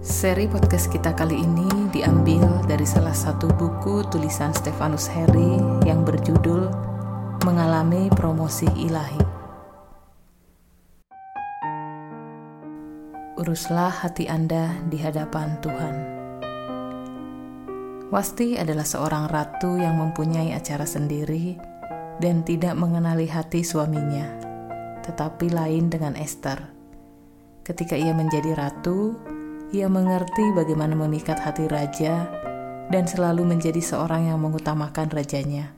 Seri podcast kita kali ini diambil dari salah satu buku tulisan Stefanus Harry yang berjudul Mengalami Promosi Ilahi. Uruslah hati Anda di hadapan Tuhan. Wasti adalah seorang ratu yang mempunyai acara sendiri dan tidak mengenali hati suaminya, tetapi lain dengan Esther. Ketika ia menjadi ratu, ia mengerti bagaimana memikat hati raja dan selalu menjadi seorang yang mengutamakan rajanya.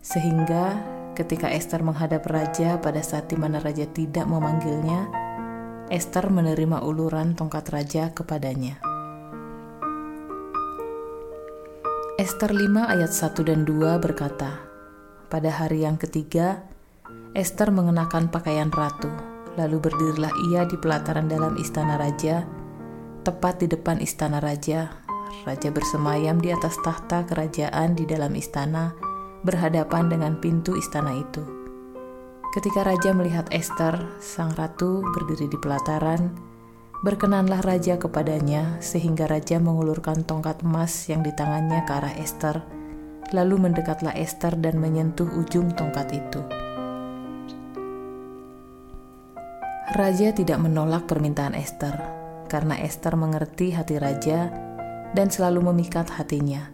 Sehingga ketika Esther menghadap raja pada saat di mana raja tidak memanggilnya, Esther menerima uluran tongkat raja kepadanya. Esther 5 ayat 1 dan 2 berkata, Pada hari yang ketiga, Esther mengenakan pakaian ratu, lalu berdirilah ia di pelataran dalam istana raja, Tepat di depan istana raja, raja bersemayam di atas tahta kerajaan di dalam istana, berhadapan dengan pintu istana itu. Ketika raja melihat Esther, sang ratu berdiri di pelataran, berkenanlah raja kepadanya, sehingga raja mengulurkan tongkat emas yang di tangannya ke arah Esther, lalu mendekatlah Esther dan menyentuh ujung tongkat itu. Raja tidak menolak permintaan Esther karena Esther mengerti hati raja dan selalu memikat hatinya.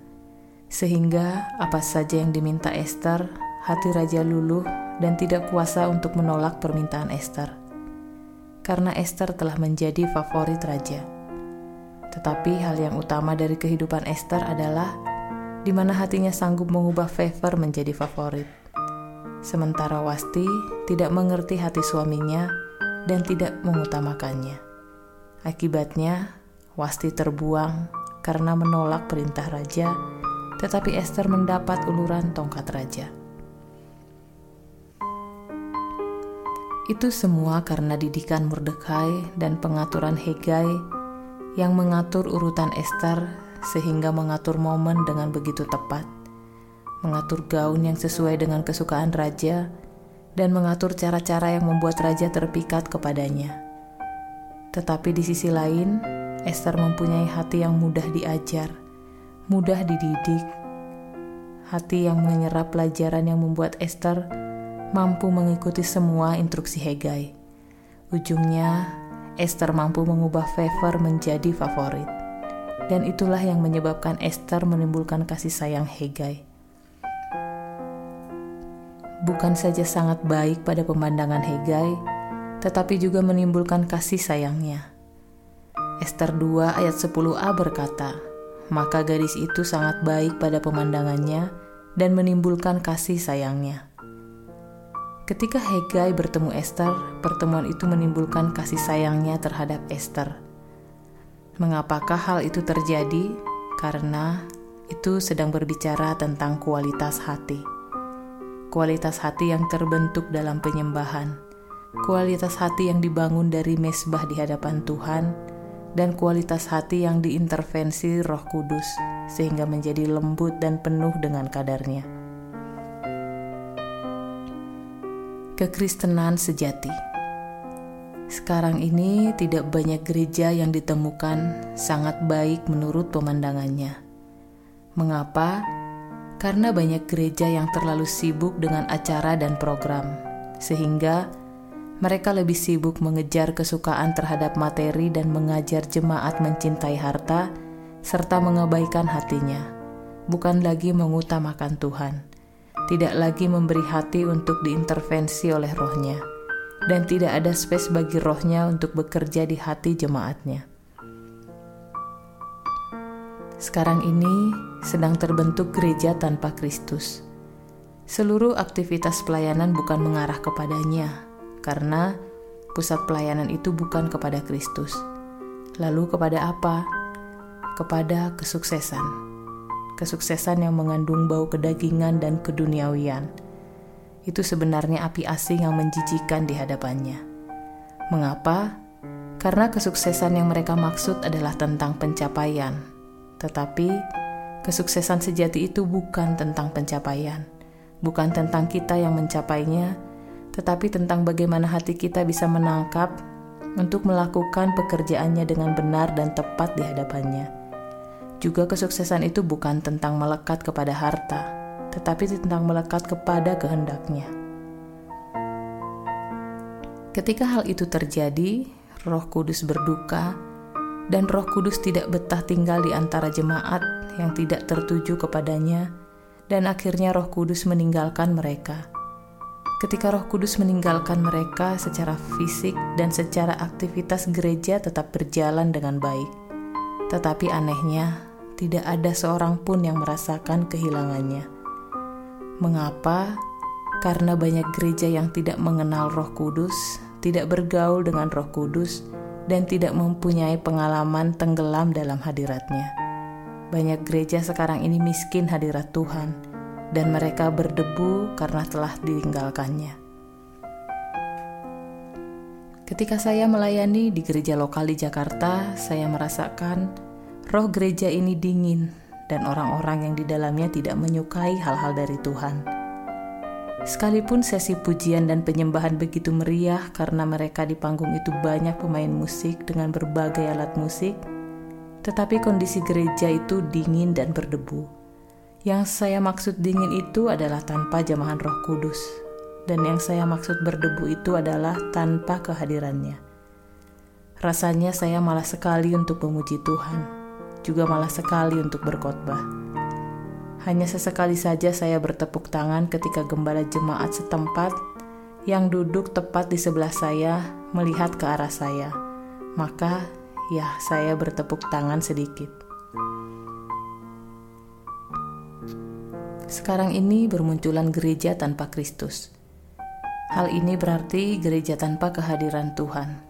Sehingga apa saja yang diminta Esther, hati raja luluh dan tidak kuasa untuk menolak permintaan Esther. Karena Esther telah menjadi favorit raja. Tetapi hal yang utama dari kehidupan Esther adalah di mana hatinya sanggup mengubah favor menjadi favorit. Sementara Wasti tidak mengerti hati suaminya dan tidak mengutamakannya. Akibatnya, Wasti terbuang karena menolak perintah raja, tetapi Esther mendapat uluran tongkat raja. Itu semua karena didikan Mordekai dan pengaturan Hegai yang mengatur urutan Esther sehingga mengatur momen dengan begitu tepat, mengatur gaun yang sesuai dengan kesukaan raja, dan mengatur cara-cara yang membuat raja terpikat kepadanya. Tetapi di sisi lain, Esther mempunyai hati yang mudah diajar, mudah dididik, hati yang menyerap pelajaran yang membuat Esther mampu mengikuti semua instruksi Hegai. Ujungnya, Esther mampu mengubah favor menjadi favorit. Dan itulah yang menyebabkan Esther menimbulkan kasih sayang Hegai. Bukan saja sangat baik pada pemandangan Hegai, tetapi juga menimbulkan kasih sayangnya. Esther 2 ayat 10a berkata, Maka gadis itu sangat baik pada pemandangannya dan menimbulkan kasih sayangnya. Ketika Hegai bertemu Esther, pertemuan itu menimbulkan kasih sayangnya terhadap Esther. Mengapakah hal itu terjadi? Karena itu sedang berbicara tentang kualitas hati. Kualitas hati yang terbentuk dalam penyembahan kualitas hati yang dibangun dari mesbah di hadapan Tuhan, dan kualitas hati yang diintervensi Roh Kudus sehingga menjadi lembut dan penuh dengan kadarnya. Kekristenan sejati. Sekarang ini tidak banyak gereja yang ditemukan sangat baik menurut pemandangannya. Mengapa? Karena banyak gereja yang terlalu sibuk dengan acara dan program, sehingga mereka lebih sibuk mengejar kesukaan terhadap materi dan mengajar jemaat mencintai harta, serta mengabaikan hatinya, bukan lagi mengutamakan Tuhan, tidak lagi memberi hati untuk diintervensi oleh rohnya, dan tidak ada space bagi rohnya untuk bekerja di hati jemaatnya. Sekarang ini sedang terbentuk gereja tanpa Kristus. Seluruh aktivitas pelayanan bukan mengarah kepadanya, karena pusat pelayanan itu bukan kepada Kristus. Lalu kepada apa? Kepada kesuksesan. Kesuksesan yang mengandung bau kedagingan dan keduniawian. Itu sebenarnya api asing yang menjijikan di hadapannya. Mengapa? Karena kesuksesan yang mereka maksud adalah tentang pencapaian. Tetapi kesuksesan sejati itu bukan tentang pencapaian, bukan tentang kita yang mencapainya, tetapi tentang bagaimana hati kita bisa menangkap, untuk melakukan pekerjaannya dengan benar dan tepat di hadapannya. Juga kesuksesan itu bukan tentang melekat kepada harta, tetapi tentang melekat kepada kehendaknya. Ketika hal itu terjadi, Roh Kudus berduka, dan Roh Kudus tidak betah tinggal di antara jemaat yang tidak tertuju kepadanya, dan akhirnya Roh Kudus meninggalkan mereka Ketika Roh Kudus meninggalkan mereka secara fisik dan secara aktivitas gereja tetap berjalan dengan baik. Tetapi anehnya, tidak ada seorang pun yang merasakan kehilangannya. Mengapa? Karena banyak gereja yang tidak mengenal Roh Kudus, tidak bergaul dengan Roh Kudus, dan tidak mempunyai pengalaman tenggelam dalam hadiratnya. Banyak gereja sekarang ini miskin hadirat Tuhan dan mereka berdebu karena telah ditinggalkannya. Ketika saya melayani di gereja lokal di Jakarta, saya merasakan roh gereja ini dingin dan orang-orang yang di dalamnya tidak menyukai hal-hal dari Tuhan. Sekalipun sesi pujian dan penyembahan begitu meriah karena mereka di panggung itu banyak pemain musik dengan berbagai alat musik, tetapi kondisi gereja itu dingin dan berdebu. Yang saya maksud dingin itu adalah tanpa jamahan roh kudus. Dan yang saya maksud berdebu itu adalah tanpa kehadirannya. Rasanya saya malah sekali untuk memuji Tuhan, juga malah sekali untuk berkhotbah. Hanya sesekali saja saya bertepuk tangan ketika gembala jemaat setempat yang duduk tepat di sebelah saya melihat ke arah saya. Maka, ya, saya bertepuk tangan sedikit. Sekarang ini bermunculan gereja tanpa Kristus. Hal ini berarti gereja tanpa kehadiran Tuhan,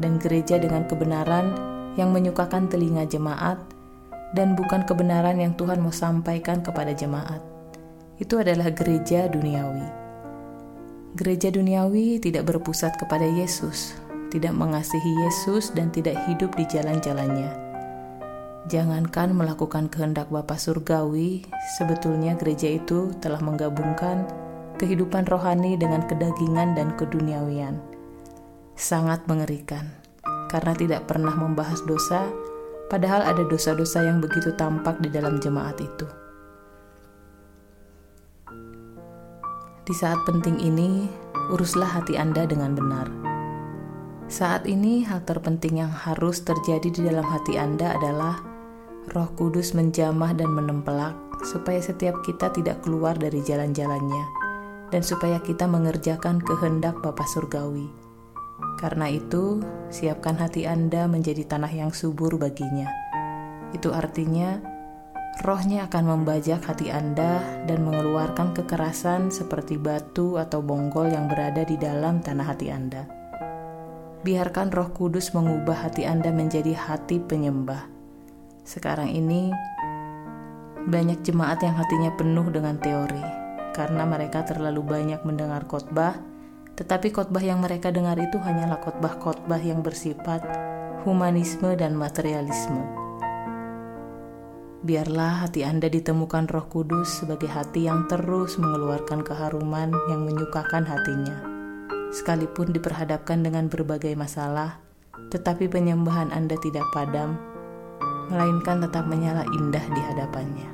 dan gereja dengan kebenaran yang menyukakan telinga jemaat, dan bukan kebenaran yang Tuhan mau sampaikan kepada jemaat. Itu adalah gereja duniawi. Gereja duniawi tidak berpusat kepada Yesus, tidak mengasihi Yesus, dan tidak hidup di jalan-jalannya Jangankan melakukan kehendak Bapa Surgawi, sebetulnya gereja itu telah menggabungkan kehidupan rohani dengan kedagingan dan keduniawian. Sangat mengerikan, karena tidak pernah membahas dosa, padahal ada dosa-dosa yang begitu tampak di dalam jemaat itu. Di saat penting ini, uruslah hati Anda dengan benar. Saat ini, hal terpenting yang harus terjadi di dalam hati Anda adalah Roh Kudus menjamah dan menempelak supaya setiap kita tidak keluar dari jalan-jalannya dan supaya kita mengerjakan kehendak Bapa Surgawi. Karena itu, siapkan hati Anda menjadi tanah yang subur baginya. Itu artinya, rohnya akan membajak hati Anda dan mengeluarkan kekerasan seperti batu atau bonggol yang berada di dalam tanah hati Anda. Biarkan roh kudus mengubah hati Anda menjadi hati penyembah sekarang ini banyak jemaat yang hatinya penuh dengan teori karena mereka terlalu banyak mendengar khotbah, tetapi khotbah yang mereka dengar itu hanyalah khotbah-khotbah yang bersifat humanisme dan materialisme. Biarlah hati Anda ditemukan Roh Kudus sebagai hati yang terus mengeluarkan keharuman yang menyukakan hatinya. Sekalipun diperhadapkan dengan berbagai masalah, tetapi penyembahan Anda tidak padam melainkan tetap menyala indah di hadapannya.